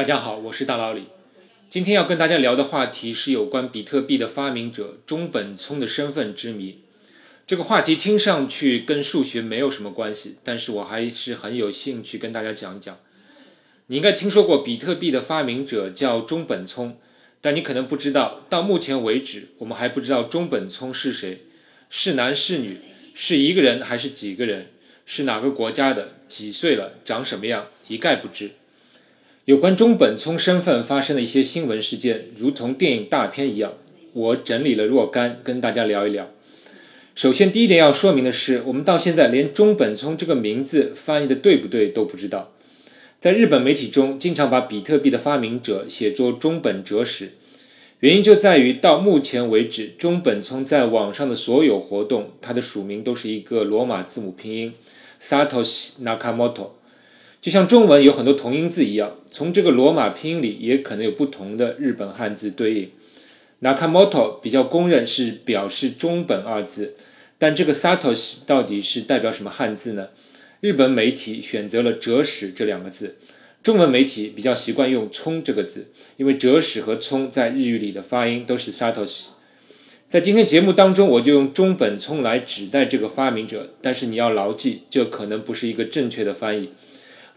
大家好，我是大老李。今天要跟大家聊的话题是有关比特币的发明者中本聪的身份之谜。这个话题听上去跟数学没有什么关系，但是我还是很有兴趣跟大家讲一讲。你应该听说过比特币的发明者叫中本聪，但你可能不知道，到目前为止，我们还不知道中本聪是谁，是男是女，是一个人还是几个人，是哪个国家的，几岁了，长什么样，一概不知。有关中本聪身份发生的一些新闻事件，如同电影大片一样，我整理了若干，跟大家聊一聊。首先，第一点要说明的是，我们到现在连中本聪这个名字翻译的对不对都不知道。在日本媒体中，经常把比特币的发明者写作中本哲史，原因就在于到目前为止，中本聪在网上的所有活动，他的署名都是一个罗马字母拼音 Satoshi Nakamoto。就像中文有很多同音字一样，从这个罗马拼音里也可能有不同的日本汉字对应。Nakamoto 比较公认是表示中本二字，但这个 Satoshi 到底是代表什么汉字呢？日本媒体选择了哲史这两个字，中文媒体比较习惯用聪这个字，因为哲史和聪在日语里的发音都是 Satoshi。在今天节目当中，我就用中本聪来指代这个发明者，但是你要牢记，这可能不是一个正确的翻译。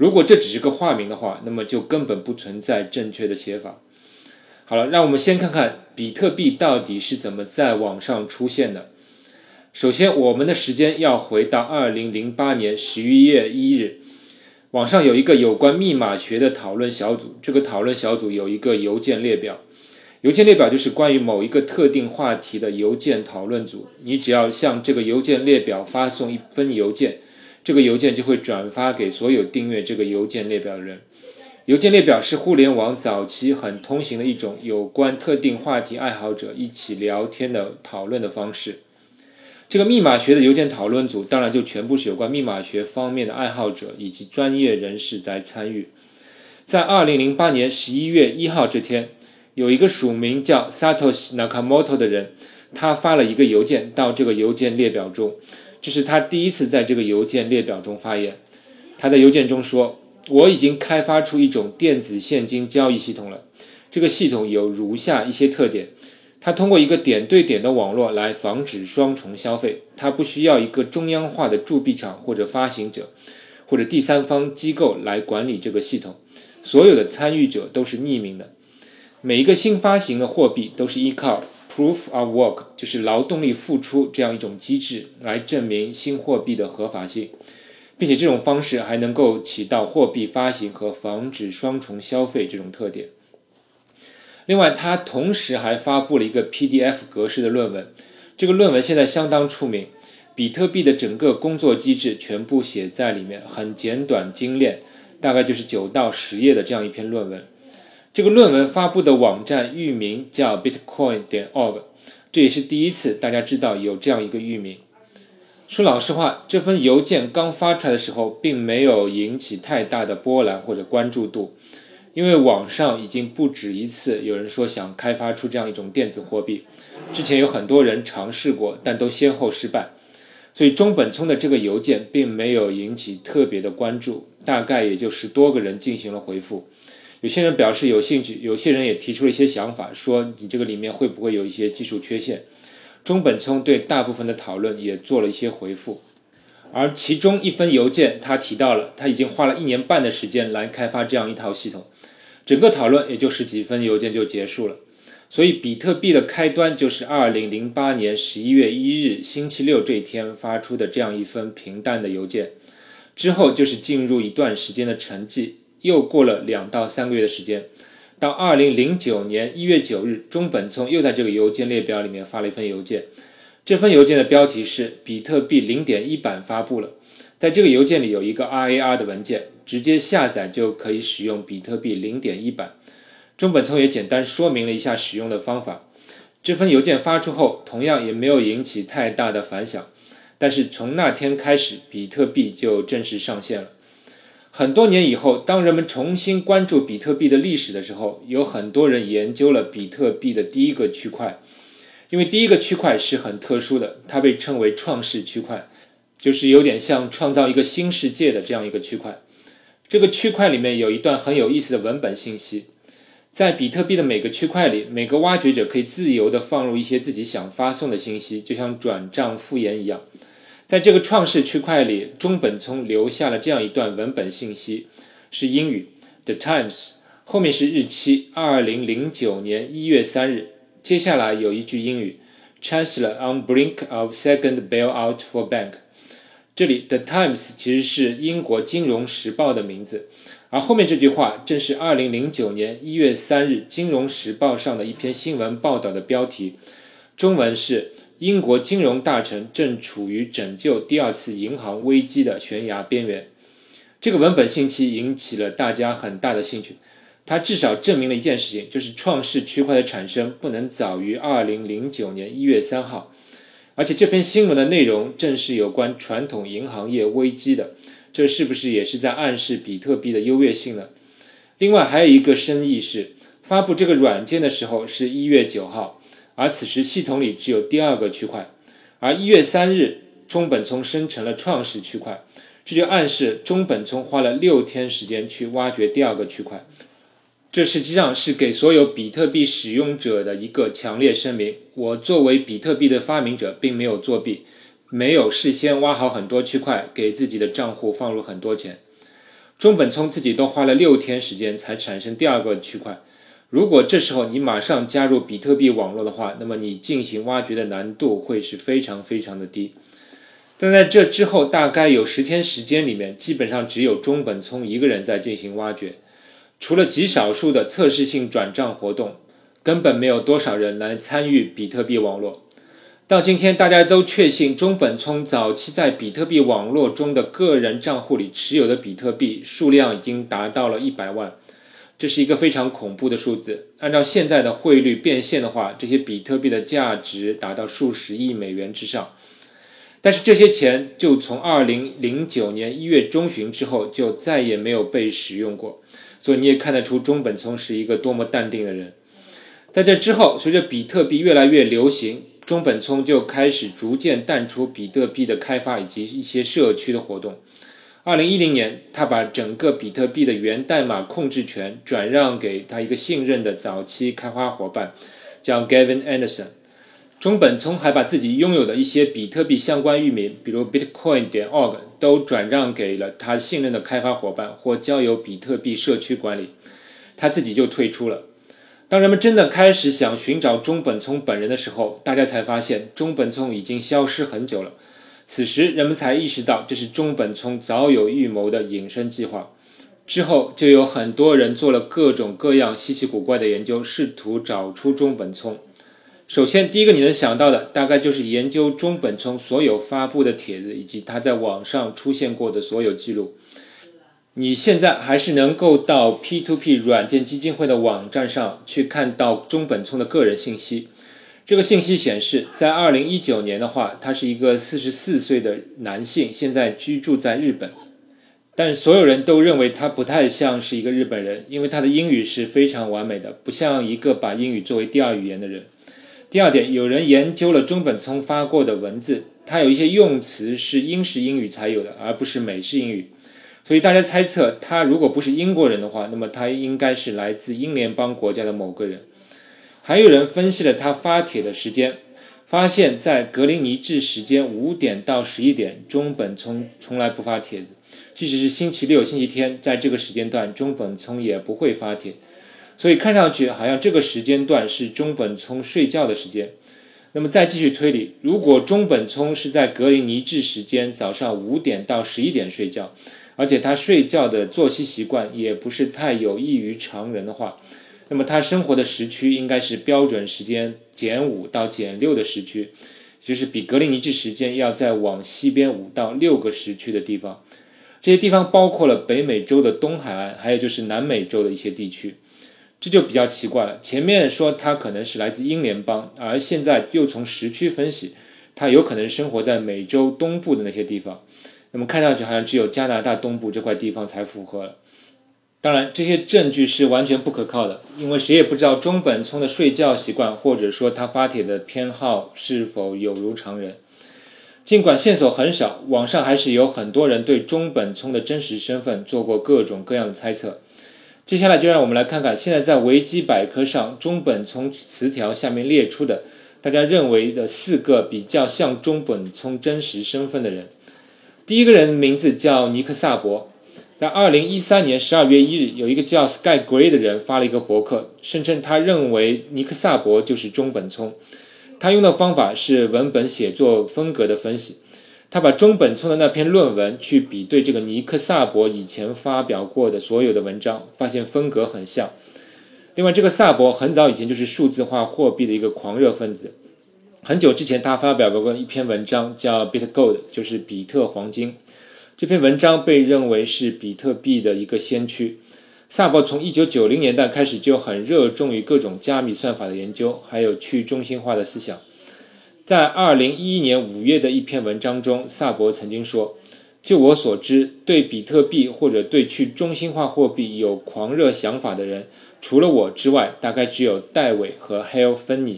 如果这只是个化名的话，那么就根本不存在正确的写法。好了，让我们先看看比特币到底是怎么在网上出现的。首先，我们的时间要回到二零零八年十一月一日，网上有一个有关密码学的讨论小组，这个讨论小组有一个邮件列表，邮件列表就是关于某一个特定话题的邮件讨论组。你只要向这个邮件列表发送一封邮件。这个邮件就会转发给所有订阅这个邮件列表的人。邮件列表是互联网早期很通行的一种有关特定话题爱好者一起聊天的讨论的方式。这个密码学的邮件讨论组当然就全部是有关密码学方面的爱好者以及专业人士来参与。在二零零八年十一月一号这天，有一个署名叫 Satoshi Nakamoto 的人，他发了一个邮件到这个邮件列表中。这是他第一次在这个邮件列表中发言。他在邮件中说：“我已经开发出一种电子现金交易系统了。这个系统有如下一些特点：它通过一个点对点的网络来防止双重消费。它不需要一个中央化的铸币厂或者发行者或者第三方机构来管理这个系统。所有的参与者都是匿名的。每一个新发行的货币都是依靠。” Proof of work 就是劳动力付出这样一种机制来证明新货币的合法性，并且这种方式还能够起到货币发行和防止双重消费这种特点。另外，他同时还发布了一个 PDF 格式的论文，这个论文现在相当出名，比特币的整个工作机制全部写在里面，很简短精炼，大概就是九到十页的这样一篇论文。这个论文发布的网站域名叫 bitcoin 点 org，这也是第一次大家知道有这样一个域名。说老实话，这封邮件刚发出来的时候，并没有引起太大的波澜或者关注度，因为网上已经不止一次有人说想开发出这样一种电子货币，之前有很多人尝试过，但都先后失败，所以中本聪的这个邮件并没有引起特别的关注，大概也就十多个人进行了回复。有些人表示有兴趣，有些人也提出了一些想法，说你这个里面会不会有一些技术缺陷？中本聪对大部分的讨论也做了一些回复，而其中一封邮件他提到了他已经花了一年半的时间来开发这样一套系统，整个讨论也就十几分邮件就结束了。所以比特币的开端就是二零零八年十一月一日星期六这一天发出的这样一封平淡的邮件，之后就是进入一段时间的沉寂。又过了两到三个月的时间，到二零零九年一月九日，中本聪又在这个邮件列表里面发了一份邮件。这份邮件的标题是“比特币零点一版发布了”。在这个邮件里有一个 RAR 的文件，直接下载就可以使用比特币零点一版。中本聪也简单说明了一下使用的方法。这份邮件发出后，同样也没有引起太大的反响。但是从那天开始，比特币就正式上线了。很多年以后，当人们重新关注比特币的历史的时候，有很多人研究了比特币的第一个区块，因为第一个区块是很特殊的，它被称为创世区块，就是有点像创造一个新世界的这样一个区块。这个区块里面有一段很有意思的文本信息。在比特币的每个区块里，每个挖掘者可以自由地放入一些自己想发送的信息，就像转账复言一样。在这个创世区块里，中本聪留下了这样一段文本信息，是英语：The Times，后面是日期：二零零九年一月三日。接下来有一句英语：Chancellor on brink of second bailout for bank。这里 The Times 其实是英国金融时报的名字。而后面这句话正是2009年1月3日《金融时报》上的一篇新闻报道的标题，中文是“英国金融大臣正处于拯救第二次银行危机的悬崖边缘”。这个文本信息引起了大家很大的兴趣，它至少证明了一件事情，就是创世区块的产生不能早于2009年1月3号，而且这篇新闻的内容正是有关传统银行业危机的。这是不是也是在暗示比特币的优越性呢？另外还有一个深意是，发布这个软件的时候是一月九号，而此时系统里只有第二个区块，而一月三日中本聪生成了创始区块，这就暗示中本聪花了六天时间去挖掘第二个区块。这实际上是给所有比特币使用者的一个强烈声明：我作为比特币的发明者，并没有作弊。没有事先挖好很多区块，给自己的账户放入很多钱。中本聪自己都花了六天时间才产生第二个区块。如果这时候你马上加入比特币网络的话，那么你进行挖掘的难度会是非常非常的低。但在这之后，大概有十天时间里面，基本上只有中本聪一个人在进行挖掘，除了极少数的测试性转账活动，根本没有多少人来参与比特币网络。到今天，大家都确信中本聪早期在比特币网络中的个人账户里持有的比特币数量已经达到了一百万，这是一个非常恐怖的数字。按照现在的汇率变现的话，这些比特币的价值达到数十亿美元之上。但是这些钱就从二零零九年一月中旬之后就再也没有被使用过，所以你也看得出中本聪是一个多么淡定的人。在这之后，随着比特币越来越流行。中本聪就开始逐渐淡出比特币的开发以及一些社区的活动。二零一零年，他把整个比特币的源代码控制权转让给他一个信任的早期开发伙伴，叫 Gavin Anderson。中本聪还把自己拥有的一些比特币相关域名，比如 Bitcoin 点 org，都转让给了他信任的开发伙伴或交由比特币社区管理，他自己就退出了。当人们真的开始想寻找中本聪本人的时候，大家才发现中本聪已经消失很久了。此时，人们才意识到这是中本聪早有预谋的隐身计划。之后，就有很多人做了各种各样稀奇古怪的研究，试图找出中本聪。首先，第一个你能想到的，大概就是研究中本聪所有发布的帖子以及他在网上出现过的所有记录。你现在还是能够到 P2P 软件基金会的网站上去看到中本聪的个人信息。这个信息显示，在2019年的话，他是一个44岁的男性，现在居住在日本。但所有人都认为他不太像是一个日本人，因为他的英语是非常完美的，不像一个把英语作为第二语言的人。第二点，有人研究了中本聪发过的文字，他有一些用词是英式英语才有的，而不是美式英语。所以大家猜测，他如果不是英国人的话，那么他应该是来自英联邦国家的某个人。还有人分析了他发帖的时间，发现，在格林尼治时间五点到十一点，中本聪从来不发帖子，即使是星期六、星期天，在这个时间段，中本聪也不会发帖。所以看上去好像这个时间段是中本聪睡觉的时间。那么再继续推理，如果中本聪是在格林尼治时间早上五点到十一点睡觉，而且他睡觉的作息习惯也不是太有异于常人的话，那么他生活的时区应该是标准时间减五到减六的时区，就是比格林尼治时间要再往西边五到六个时区的地方。这些地方包括了北美洲的东海岸，还有就是南美洲的一些地区。这就比较奇怪了。前面说他可能是来自英联邦，而现在又从时区分析，他有可能生活在美洲东部的那些地方。那么看上去好像只有加拿大东部这块地方才符合。当然，这些证据是完全不可靠的，因为谁也不知道中本聪的睡觉习惯，或者说他发帖的偏好是否有如常人。尽管线索很少，网上还是有很多人对中本聪的真实身份做过各种各样的猜测。接下来就让我们来看看现在在维基百科上中本聪词条下面列出的大家认为的四个比较像中本聪真实身份的人。第一个人名字叫尼克萨博，在二零一三年十二月一日，有一个叫 Sky Gray 的人发了一个博客，声称他认为尼克萨博就是中本聪。他用的方法是文本写作风格的分析。他把中本聪的那篇论文去比对这个尼克萨博以前发表过的所有的文章，发现风格很像。另外，这个萨博很早以前就是数字化货币的一个狂热分子。很久之前，他发表过一篇文章，叫 BitGold，就是比特黄金。这篇文章被认为是比特币的一个先驱。萨博从1990年代开始就很热衷于各种加密算法的研究，还有去中心化的思想。在二零一一年五月的一篇文章中，萨博曾经说：“就我所知，对比特币或者对去中心化货币有狂热想法的人，除了我之外，大概只有戴维和 Hal Finney。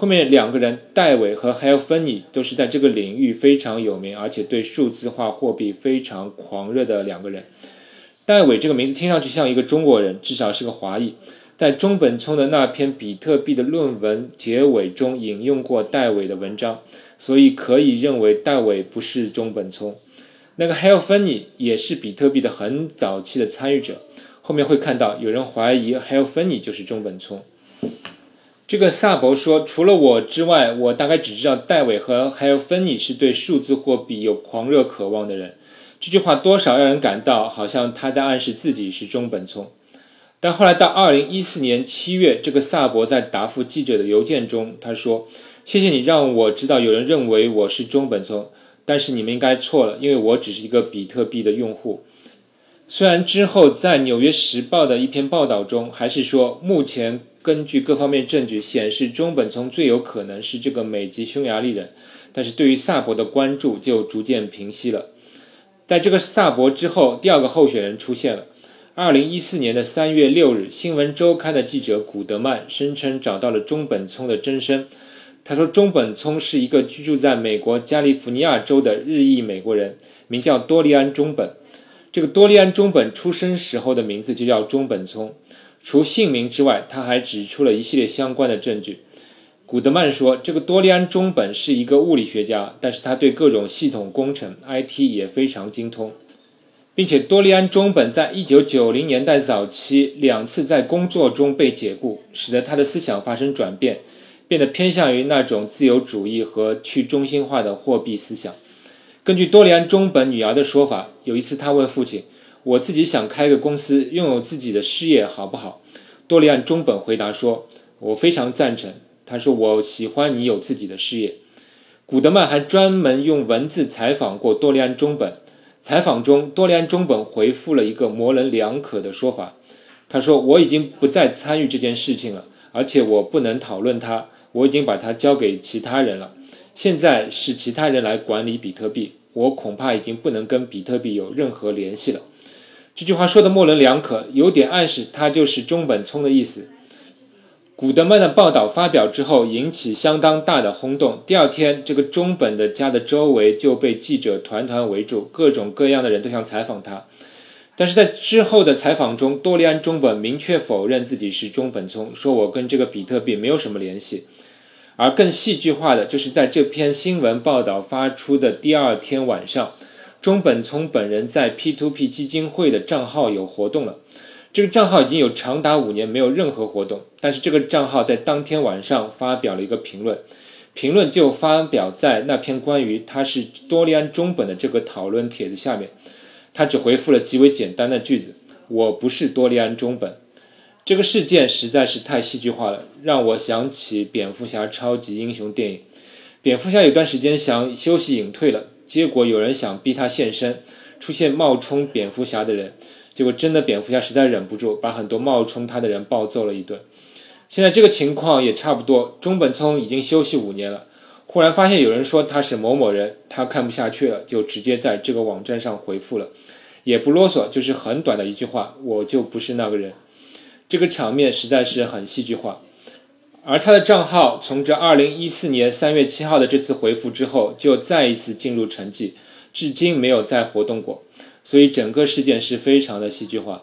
后面两个人，戴维和 Hal Finney 都是在这个领域非常有名，而且对数字化货币非常狂热的两个人。戴维这个名字听上去像一个中国人，至少是个华裔。”在中本聪的那篇比特币的论文结尾中引用过戴伟的文章，所以可以认为戴伟不是中本聪。那个 Hal Finney 也是比特币的很早期的参与者。后面会看到有人怀疑 Hal Finney 就是中本聪。这个萨博说，除了我之外，我大概只知道戴伟和 Hal Finney 是对数字货币有狂热渴望的人。这句话多少让人感到好像他在暗示自己是中本聪。但后来到二零一四年七月，这个萨博在答复记者的邮件中，他说：“谢谢你让我知道有人认为我是中本聪，但是你们应该错了，因为我只是一个比特币的用户。”虽然之后在《纽约时报》的一篇报道中，还是说目前根据各方面证据显示中本聪最有可能是这个美籍匈牙利人，但是对于萨博的关注就逐渐平息了。在这个萨博之后，第二个候选人出现了。二零一四年的三月六日，《新闻周刊》的记者古德曼声称找到了中本聪的真身。他说，中本聪是一个居住在美国加利福尼亚州的日裔美国人，名叫多利安·中本。这个多利安·中本出生时候的名字就叫中本聪。除姓名之外，他还指出了一系列相关的证据。古德曼说，这个多利安·中本是一个物理学家，但是他对各种系统工程 （IT） 也非常精通。并且多利安·中本在一九九零年代早期两次在工作中被解雇，使得他的思想发生转变，变得偏向于那种自由主义和去中心化的货币思想。根据多利安·中本女儿的说法，有一次他问父亲：“我自己想开个公司，拥有自己的事业，好不好？”多利安·中本回答说：“我非常赞成。”他说：“我喜欢你有自己的事业。”古德曼还专门用文字采访过多利安·中本。采访中，多利安·中本回复了一个模棱两可的说法。他说：“我已经不再参与这件事情了，而且我不能讨论它。我已经把它交给其他人了。现在是其他人来管理比特币，我恐怕已经不能跟比特币有任何联系了。”这句话说的模棱两可，有点暗示他就是中本聪的意思。古德曼的报道发表之后，引起相当大的轰动。第二天，这个中本的家的周围就被记者团团围住，各种各样的人都想采访他。但是在之后的采访中，多利安·中本明确否认自己是中本聪，说我跟这个比特币没有什么联系。而更戏剧化的就是在这篇新闻报道发出的第二天晚上，中本聪本人在 P2P 基金会的账号有活动了。这个账号已经有长达五年没有任何活动，但是这个账号在当天晚上发表了一个评论，评论就发表在那篇关于他是多利安中本的这个讨论帖子下面。他只回复了极为简单的句子：“我不是多利安中本。”这个事件实在是太戏剧化了，让我想起蝙蝠侠超级英雄电影。蝙蝠侠有段时间想休息隐退了，结果有人想逼他现身，出现冒充蝙蝠侠的人。结果真的蝙蝠侠实在忍不住，把很多冒充他的人暴揍了一顿。现在这个情况也差不多，中本聪已经休息五年了，忽然发现有人说他是某某人，他看不下去了，就直接在这个网站上回复了，也不啰嗦，就是很短的一句话：“我就不是那个人。”这个场面实在是很戏剧化。而他的账号从这2014年3月7号的这次回复之后，就再一次进入沉寂，至今没有再活动过。所以整个事件是非常的戏剧化。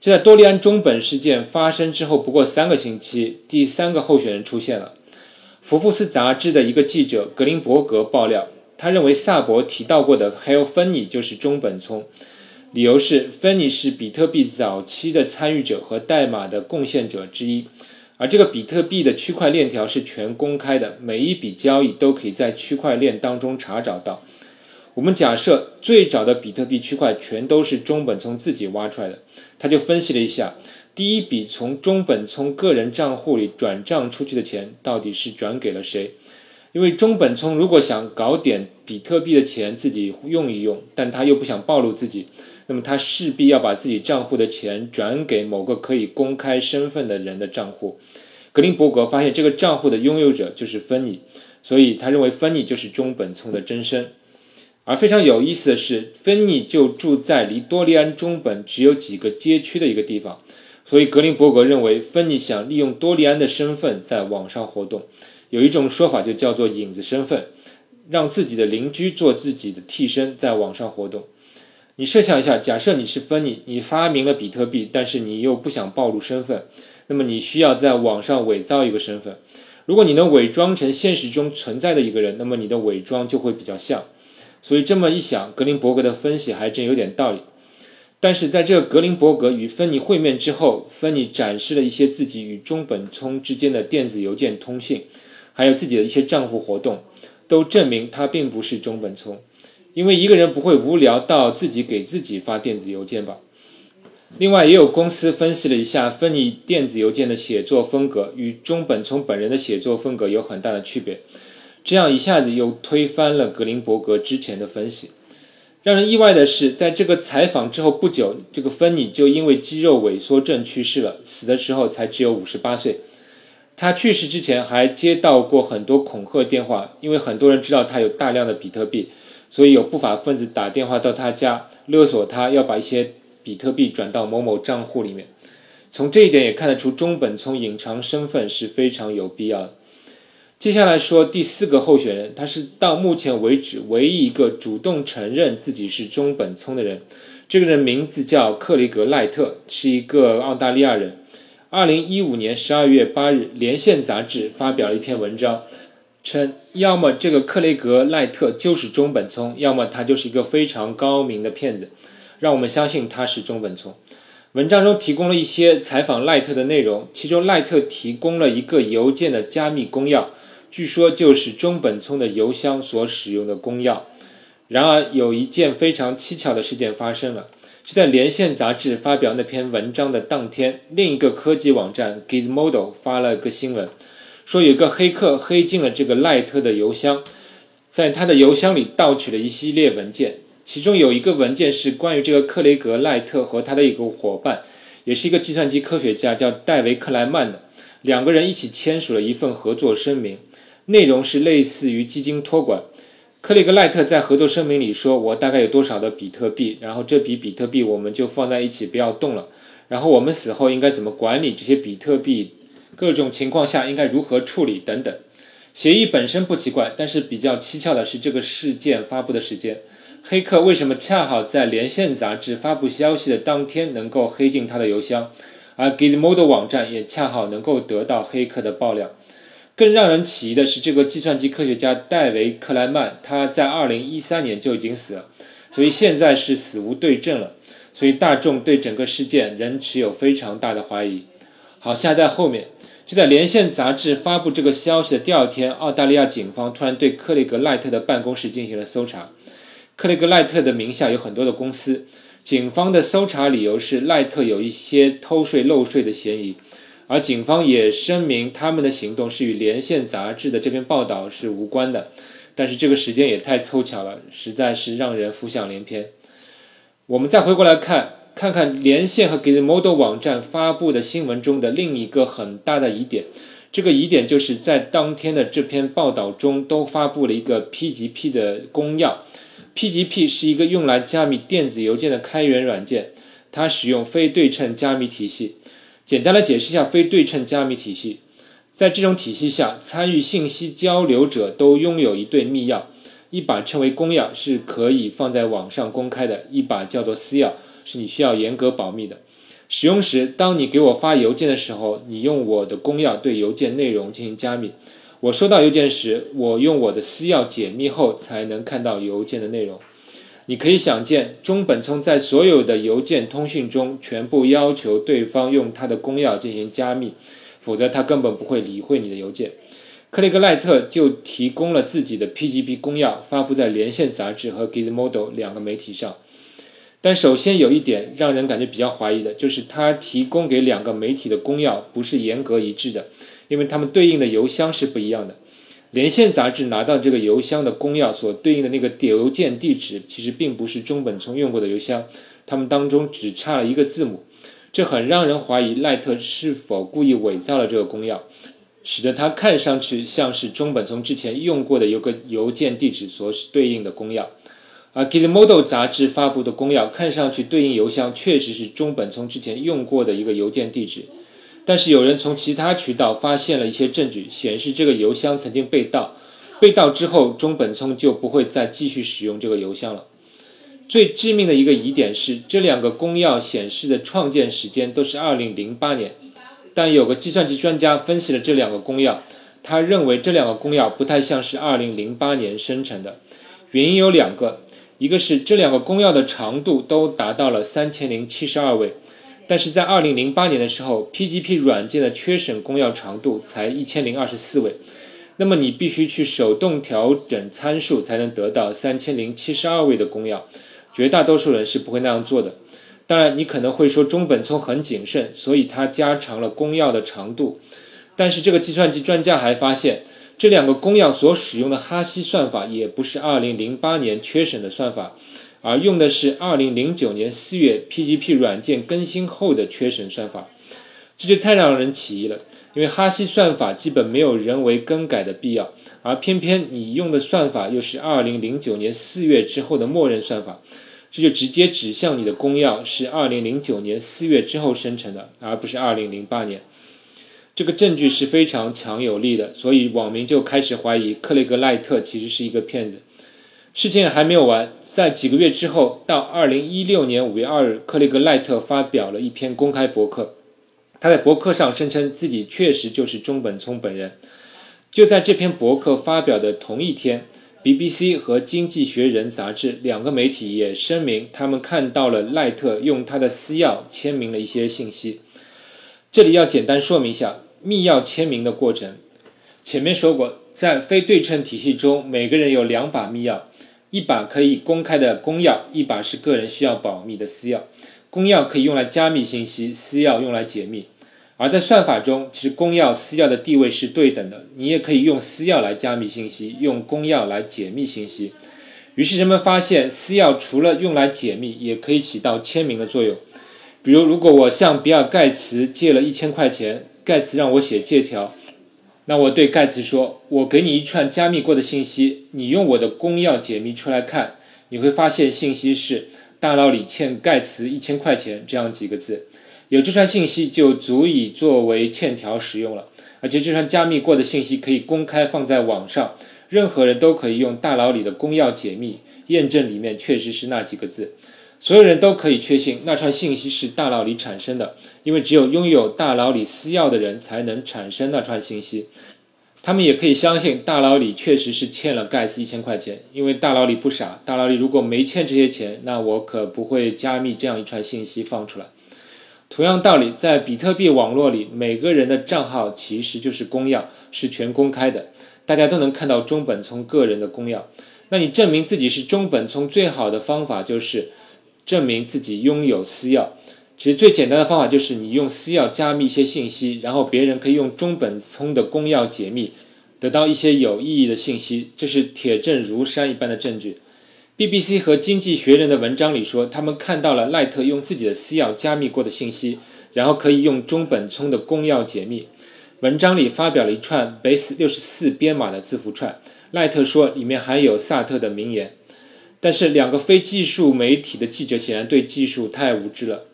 就在多利安中本事件发生之后不过三个星期，第三个候选人出现了。福布斯杂志的一个记者格林伯格爆料，他认为萨博提到过的还有芬尼就是中本聪，理由是芬尼是比特币早期的参与者和代码的贡献者之一，而这个比特币的区块链条是全公开的，每一笔交易都可以在区块链当中查找到。我们假设最早的比特币区块全都是中本聪自己挖出来的，他就分析了一下，第一笔从中本聪个人账户里转账出去的钱到底是转给了谁？因为中本聪如果想搞点比特币的钱自己用一用，但他又不想暴露自己，那么他势必要把自己账户的钱转给某个可以公开身份的人的账户。格林伯格发现这个账户的拥有者就是芬尼，所以他认为芬尼就是中本聪的真身。而非常有意思的是，芬尼就住在离多利安中本只有几个街区的一个地方，所以格林伯格认为芬尼想利用多利安的身份在网上活动。有一种说法就叫做影子身份，让自己的邻居做自己的替身，在网上活动。你设想一下，假设你是芬尼，你发明了比特币，但是你又不想暴露身份，那么你需要在网上伪造一个身份。如果你能伪装成现实中存在的一个人，那么你的伪装就会比较像。所以这么一想，格林伯格的分析还真有点道理。但是在这个格林伯格与芬尼会面之后，芬尼展示了一些自己与中本聪之间的电子邮件通信，还有自己的一些账户活动，都证明他并不是中本聪。因为一个人不会无聊到自己给自己发电子邮件吧？另外，也有公司分析了一下芬尼电子邮件的写作风格与中本聪本人的写作风格有很大的区别。这样一下子又推翻了格林伯格之前的分析。让人意外的是，在这个采访之后不久，这个芬尼就因为肌肉萎缩症去世了，死的时候才只有五十八岁。他去世之前还接到过很多恐吓电话，因为很多人知道他有大量的比特币，所以有不法分子打电话到他家勒索他要把一些比特币转到某某账户里面。从这一点也看得出，中本聪隐藏身份是非常有必要的。接下来说第四个候选人，他是到目前为止唯一一个主动承认自己是中本聪的人。这个人名字叫克雷格·赖特，是一个澳大利亚人。二零一五年十二月八日，《连线》杂志发表了一篇文章，称要么这个克雷格·赖特就是中本聪，要么他就是一个非常高明的骗子，让我们相信他是中本聪。文章中提供了一些采访赖特的内容，其中赖特提供了一个邮件的加密公钥。据说就是中本聪的邮箱所使用的公钥。然而，有一件非常蹊跷的事件发生了，就在《连线》杂志发表那篇文章的当天，另一个科技网站 Gizmodo 发了个新闻，说有个黑客黑进了这个赖特的邮箱，在他的邮箱里盗取了一系列文件，其中有一个文件是关于这个克雷格·赖特和他的一个伙伴，也是一个计算机科学家，叫戴维·克莱曼的，两个人一起签署了一份合作声明。内容是类似于基金托管。克里格赖特在合作声明里说：“我大概有多少的比特币，然后这笔比特币我们就放在一起，不要动了。然后我们死后应该怎么管理这些比特币？各种情况下应该如何处理等等。”协议本身不奇怪，但是比较蹊跷的是这个事件发布的时间。黑客为什么恰好在《连线》杂志发布消息的当天能够黑进他的邮箱，而 Gizmodo 网站也恰好能够得到黑客的爆料？更让人起疑的是，这个计算机科学家戴维·克莱曼，他在2013年就已经死了，所以现在是死无对证了。所以大众对整个事件仍持有非常大的怀疑。好，下在后面，就在《连线》杂志发布这个消息的第二天，澳大利亚警方突然对克雷格·赖特的办公室进行了搜查。克雷格·赖特的名下有很多的公司，警方的搜查理由是赖特有一些偷税漏税的嫌疑。而警方也声明，他们的行动是与《连线》杂志的这篇报道是无关的。但是这个时间也太凑巧了，实在是让人浮想联翩。我们再回过来看，看看《连线》和 Gizmodo 网站发布的新闻中的另一个很大的疑点。这个疑点就是在当天的这篇报道中都发布了一个 PGP 的公钥。PGP 是一个用来加密电子邮件的开源软件，它使用非对称加密体系。简单的解释一下非对称加密体系，在这种体系下，参与信息交流者都拥有一对密钥，一把称为公钥，是可以放在网上公开的；一把叫做私钥，是你需要严格保密的。使用时，当你给我发邮件的时候，你用我的公钥对邮件内容进行加密。我收到邮件时，我用我的私钥解密后才能看到邮件的内容。你可以想见，中本聪在所有的邮件通讯中全部要求对方用他的公钥进行加密，否则他根本不会理会你的邮件。克雷格·赖特就提供了自己的 PGP 公钥，发布在《连线》杂志和 Gizmodo 两个媒体上。但首先有一点让人感觉比较怀疑的，就是他提供给两个媒体的公钥不是严格一致的，因为他们对应的邮箱是不一样的。连线杂志拿到这个邮箱的公钥所对应的那个邮件地址，其实并不是中本聪用过的邮箱，他们当中只差了一个字母，这很让人怀疑赖特是否故意伪造了这个公钥，使得它看上去像是中本聪之前用过的有个邮件地址所对应的公钥。而 Gizmodo 杂志发布的公钥看上去对应邮箱确实是中本聪之前用过的一个邮件地址，但是有人从其他渠道发现了一些证据，显示这个邮箱曾经被盗，被盗之后中本聪就不会再继续使用这个邮箱了。最致命的一个疑点是，这两个公钥显示的创建时间都是2008年，但有个计算机专家分析了这两个公钥，他认为这两个公钥不太像是2008年生成的，原因有两个。一个是这两个公钥的长度都达到了三千零七十二位，但是在二零零八年的时候，PGP 软件的缺省公钥长度才一千零二十四位，那么你必须去手动调整参数才能得到三千零七十二位的公钥，绝大多数人是不会那样做的。当然，你可能会说中本聪很谨慎，所以他加长了公钥的长度，但是这个计算机专家还发现。这两个公钥所使用的哈希算法也不是2008年缺省的算法，而用的是2009年4月 PGP 软件更新后的缺省算法，这就太让人起疑了。因为哈希算法基本没有人为更改的必要，而偏偏你用的算法又是2009年4月之后的默认算法，这就直接指向你的公钥是2009年4月之后生成的，而不是2008年。这个证据是非常强有力的，所以网民就开始怀疑克雷格·赖特其实是一个骗子。事情还没有完，在几个月之后，到二零一六年五月二日，克雷格·赖特发表了一篇公开博客。他在博客上声称自己确实就是中本聪本人。就在这篇博客发表的同一天，BBC 和《经济学人》杂志两个媒体也声明，他们看到了赖特用他的私钥签名了一些信息。这里要简单说明一下。密钥签名的过程，前面说过，在非对称体系中，每个人有两把密钥，一把可以公开的公钥，一把是个人需要保密的私钥。公钥可以用来加密信息，私钥用来解密。而在算法中，其实公钥、私钥的地位是对等的，你也可以用私钥来加密信息，用公钥来解密信息。于是人们发现，私钥除了用来解密，也可以起到签名的作用。比如，如果我向比尔·盖茨借了一千块钱。盖茨让我写借条，那我对盖茨说：“我给你一串加密过的信息，你用我的公钥解密出来看，你会发现信息是‘大佬里欠盖茨一千块钱’这样几个字。有这串信息就足以作为欠条使用了，而且这串加密过的信息可以公开放在网上，任何人都可以用大佬里的公钥解密，验证里面确实是那几个字。”所有人都可以确信那串信息是大佬里产生的，因为只有拥有大佬里私钥的人才能产生那串信息。他们也可以相信大佬里确实是欠了盖茨一千块钱，因为大佬里不傻。大佬里如果没欠这些钱，那我可不会加密这样一串信息放出来。同样道理，在比特币网络里，每个人的账号其实就是公钥，是全公开的，大家都能看到中本聪个人的公钥。那你证明自己是中本聪最好的方法就是。证明自己拥有私钥，其实最简单的方法就是你用私钥加密一些信息，然后别人可以用中本聪的公钥解密，得到一些有意义的信息，这是铁证如山一般的证据。BBC 和经济学人的文章里说，他们看到了赖特用自己的私钥加密过的信息，然后可以用中本聪的公钥解密。文章里发表了一串 base 六十四编码的字符串，赖特说里面含有萨特的名言。但是两个非技术媒体的记者显然对技术太无知了。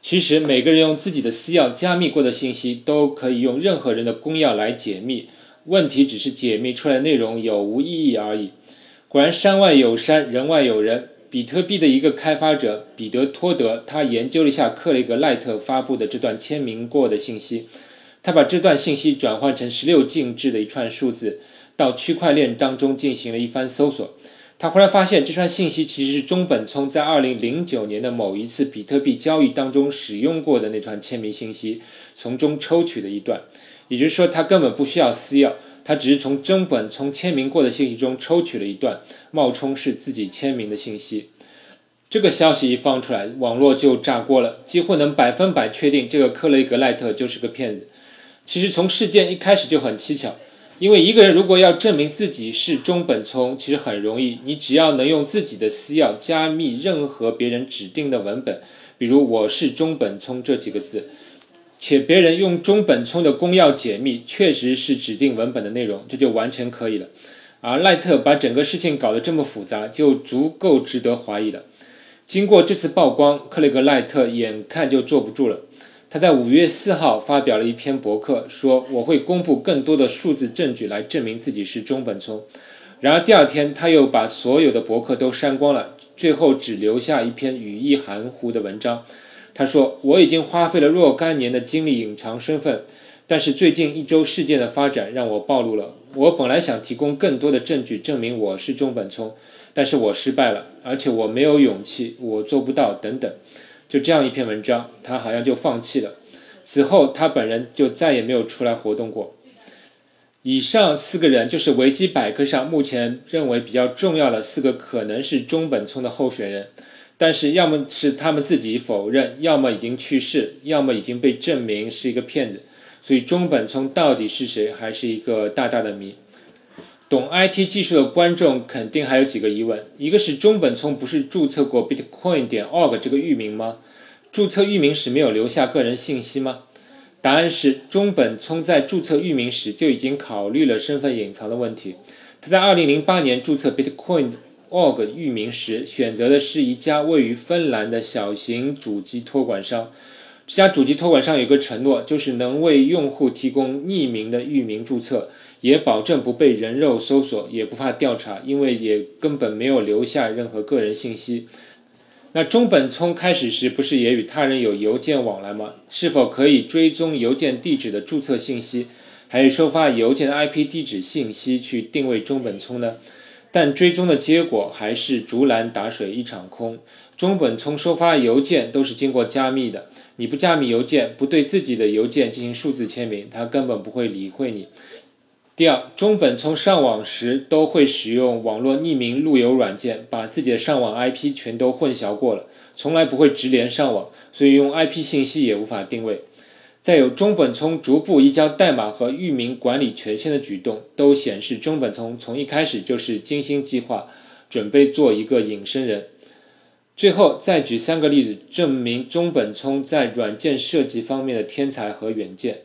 其实每个人用自己的私钥加密过的信息，都可以用任何人的公钥来解密。问题只是解密出来内容有无意义而已。果然，山外有山，人外有人。比特币的一个开发者彼得托德，他研究了一下克雷格赖特发布的这段签名过的信息，他把这段信息转换成十六进制的一串数字，到区块链当中进行了一番搜索。他忽然发现，这串信息其实是中本聪在二零零九年的某一次比特币交易当中使用过的那串签名信息，从中抽取的一段。也就是说，他根本不需要私钥，他只是从中本聪签名过的信息中抽取了一段，冒充是自己签名的信息。这个消息一放出来，网络就炸锅了，几乎能百分百确定这个克雷格赖特就是个骗子。其实从事件一开始就很蹊跷。因为一个人如果要证明自己是中本聪，其实很容易，你只要能用自己的私钥加密任何别人指定的文本，比如“我是中本聪”这几个字，且别人用中本聪的公钥解密，确实是指定文本的内容，这就完全可以了。而赖特把整个事情搞得这么复杂，就足够值得怀疑了。经过这次曝光，克雷格赖特眼看就坐不住了。他在五月四号发表了一篇博客，说我会公布更多的数字证据来证明自己是中本聪。然而第二天他又把所有的博客都删光了，最后只留下一篇语意含糊的文章。他说：“我已经花费了若干年的精力隐藏身份，但是最近一周事件的发展让我暴露了。我本来想提供更多的证据证明我是中本聪，但是我失败了，而且我没有勇气，我做不到，等等。”就这样一篇文章，他好像就放弃了。此后，他本人就再也没有出来活动过。以上四个人就是维基百科上目前认为比较重要的四个可能是中本聪的候选人，但是要么是他们自己否认，要么已经去世，要么已经被证明是一个骗子。所以，中本聪到底是谁，还是一个大大的谜。懂 IT 技术的观众肯定还有几个疑问：一个是中本聪不是注册过 Bitcoin 点 org 这个域名吗？注册域名时没有留下个人信息吗？答案是，中本聪在注册域名时就已经考虑了身份隐藏的问题。他在2008年注册 Bitcoin org 域名时，选择的是一家位于芬兰的小型主机托管商。这家主机托管商有个承诺，就是能为用户提供匿名的域名注册。也保证不被人肉搜索，也不怕调查，因为也根本没有留下任何个人信息。那中本聪开始时不是也与他人有邮件往来吗？是否可以追踪邮件地址的注册信息，还是收发邮件的 IP 地址信息去定位中本聪呢？但追踪的结果还是竹篮打水一场空。中本聪收发邮件都是经过加密的，你不加密邮件，不对自己的邮件进行数字签名，他根本不会理会你。第二，中本聪上网时都会使用网络匿名路由软件，把自己的上网 IP 全都混淆过了，从来不会直连上网，所以用 IP 信息也无法定位。再有，中本聪逐步移交代码和域名管理权限的举动，都显示中本聪从一开始就是精心计划，准备做一个隐身人。最后再举三个例子，证明中本聪在软件设计方面的天才和远见。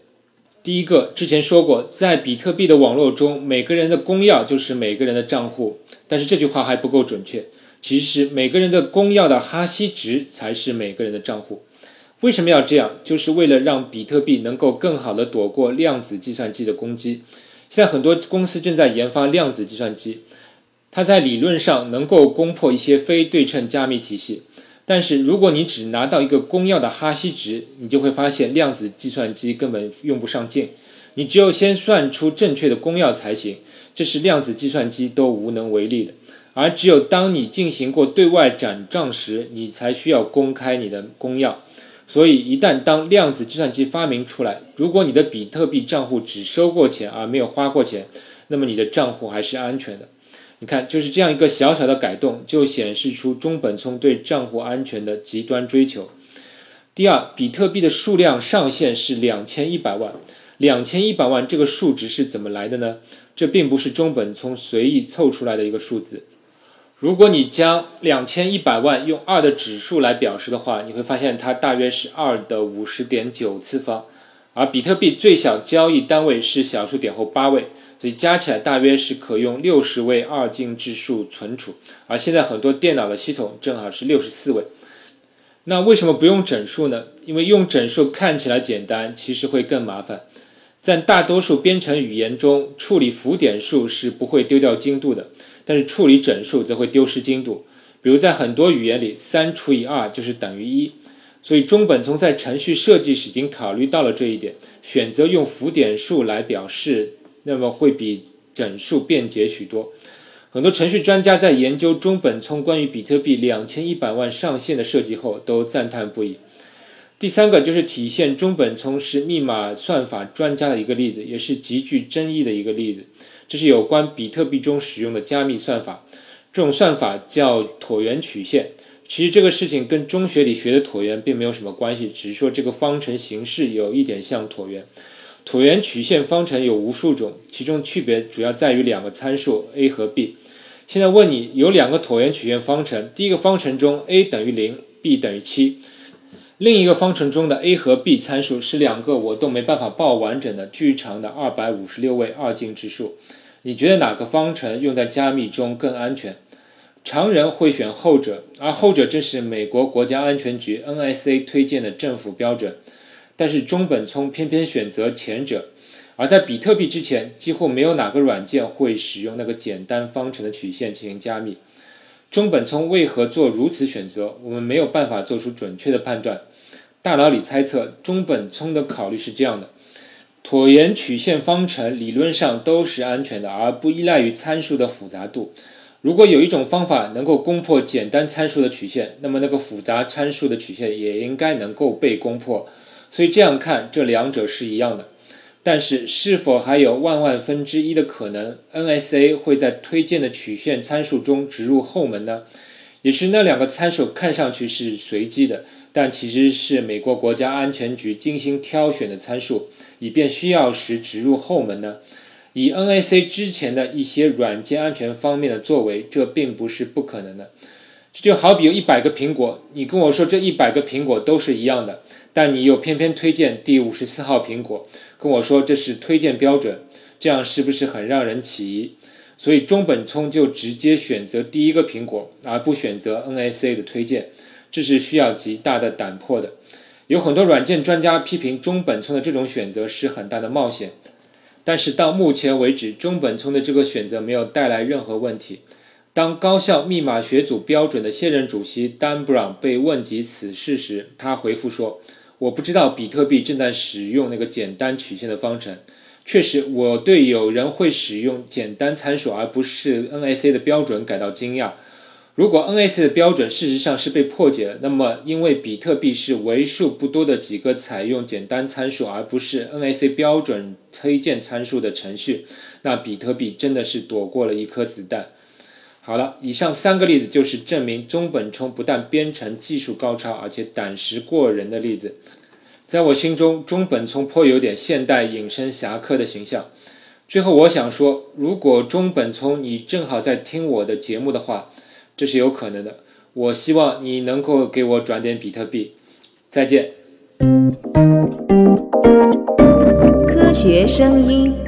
第一个，之前说过，在比特币的网络中，每个人的公钥就是每个人的账户。但是这句话还不够准确，其实每个人的公钥的哈希值才是每个人的账户。为什么要这样？就是为了让比特币能够更好的躲过量子计算机的攻击。现在很多公司正在研发量子计算机，它在理论上能够攻破一些非对称加密体系。但是，如果你只拿到一个公钥的哈希值，你就会发现量子计算机根本用不上劲。你只有先算出正确的公钥才行，这是量子计算机都无能为力的。而只有当你进行过对外转账时，你才需要公开你的公钥。所以，一旦当量子计算机发明出来，如果你的比特币账户只收过钱而没有花过钱，那么你的账户还是安全的。你看，就是这样一个小小的改动，就显示出中本聪对账户安全的极端追求。第二，比特币的数量上限是两千一百万，两千一百万这个数值是怎么来的呢？这并不是中本聪随意凑出来的一个数字。如果你将两千一百万用二的指数来表示的话，你会发现它大约是二的五十点九次方，而比特币最小交易单位是小数点后八位。所以加起来大约是可用六十位二进制数存储，而现在很多电脑的系统正好是六十四位。那为什么不用整数呢？因为用整数看起来简单，其实会更麻烦。在大多数编程语言中，处理浮点数是不会丢掉精度的，但是处理整数则会丢失精度。比如在很多语言里，三除以二就是等于一，所以中本聪在程序设计时已经考虑到了这一点，选择用浮点数来表示，那么会比整数便捷许多。很多程序专家在研究中本聪关于比特币两千一百万上限的设计后，都赞叹不已。第三个就是体现中本聪是密码算法专家的一个例子，也是极具争议的一个例子。这是有关比特币中使用的加密算法，这种算法叫椭圆曲线。其实这个事情跟中学里学的椭圆并没有什么关系，只是说这个方程形式有一点像椭圆。椭圆曲线方程有无数种，其中区别主要在于两个参数 a 和 b。现在问你，有两个椭圆曲线方程，第一个方程中 a 等于零，b 等于七。另一个方程中的 a 和 b 参数是两个我都没办法报完整的巨长的二百五十六位二进制数。你觉得哪个方程用在加密中更安全？常人会选后者，而后者正是美国国家安全局 NSA 推荐的政府标准。但是中本聪偏偏选择前者。而在比特币之前，几乎没有哪个软件会使用那个简单方程的曲线进行加密。中本聪为何做如此选择？我们没有办法做出准确的判断。大脑里猜测，中本聪的考虑是这样的：椭圆曲线方程理论上都是安全的，而不依赖于参数的复杂度。如果有一种方法能够攻破简单参数的曲线，那么那个复杂参数的曲线也应该能够被攻破。所以这样看，这两者是一样的。但是，是否还有万万分之一的可能，NSA 会在推荐的曲线参数中植入后门呢？也是那两个参数看上去是随机的。但其实是美国国家安全局精心挑选的参数，以便需要时植入后门呢。以 NAC 之前的一些软件安全方面的作为，这并不是不可能的。就好比有一百个苹果，你跟我说这一百个苹果都是一样的，但你又偏偏推荐第五十四号苹果，跟我说这是推荐标准，这样是不是很让人起疑？所以中本聪就直接选择第一个苹果，而不选择 NSA 的推荐。这是需要极大的胆魄的。有很多软件专家批评中本聪的这种选择是很大的冒险，但是到目前为止，中本聪的这个选择没有带来任何问题。当高校密码学组标准的现任主席 Dan Brown 被问及此事时，他回复说：“我不知道比特币正在使用那个简单曲线的方程。确实，我对有人会使用简单参数而不是 NAC 的标准感到惊讶。”如果 NAC 的标准事实上是被破解了，那么因为比特币是为数不多的几个采用简单参数而不是 NAC 标准推荐参数的程序，那比特币真的是躲过了一颗子弹。好了，以上三个例子就是证明中本聪不但编程技术高超，而且胆识过人的例子。在我心中，中本聪颇有点现代隐身侠客的形象。最后，我想说，如果中本聪你正好在听我的节目的话。这是有可能的，我希望你能够给我转点比特币。再见。科学声音。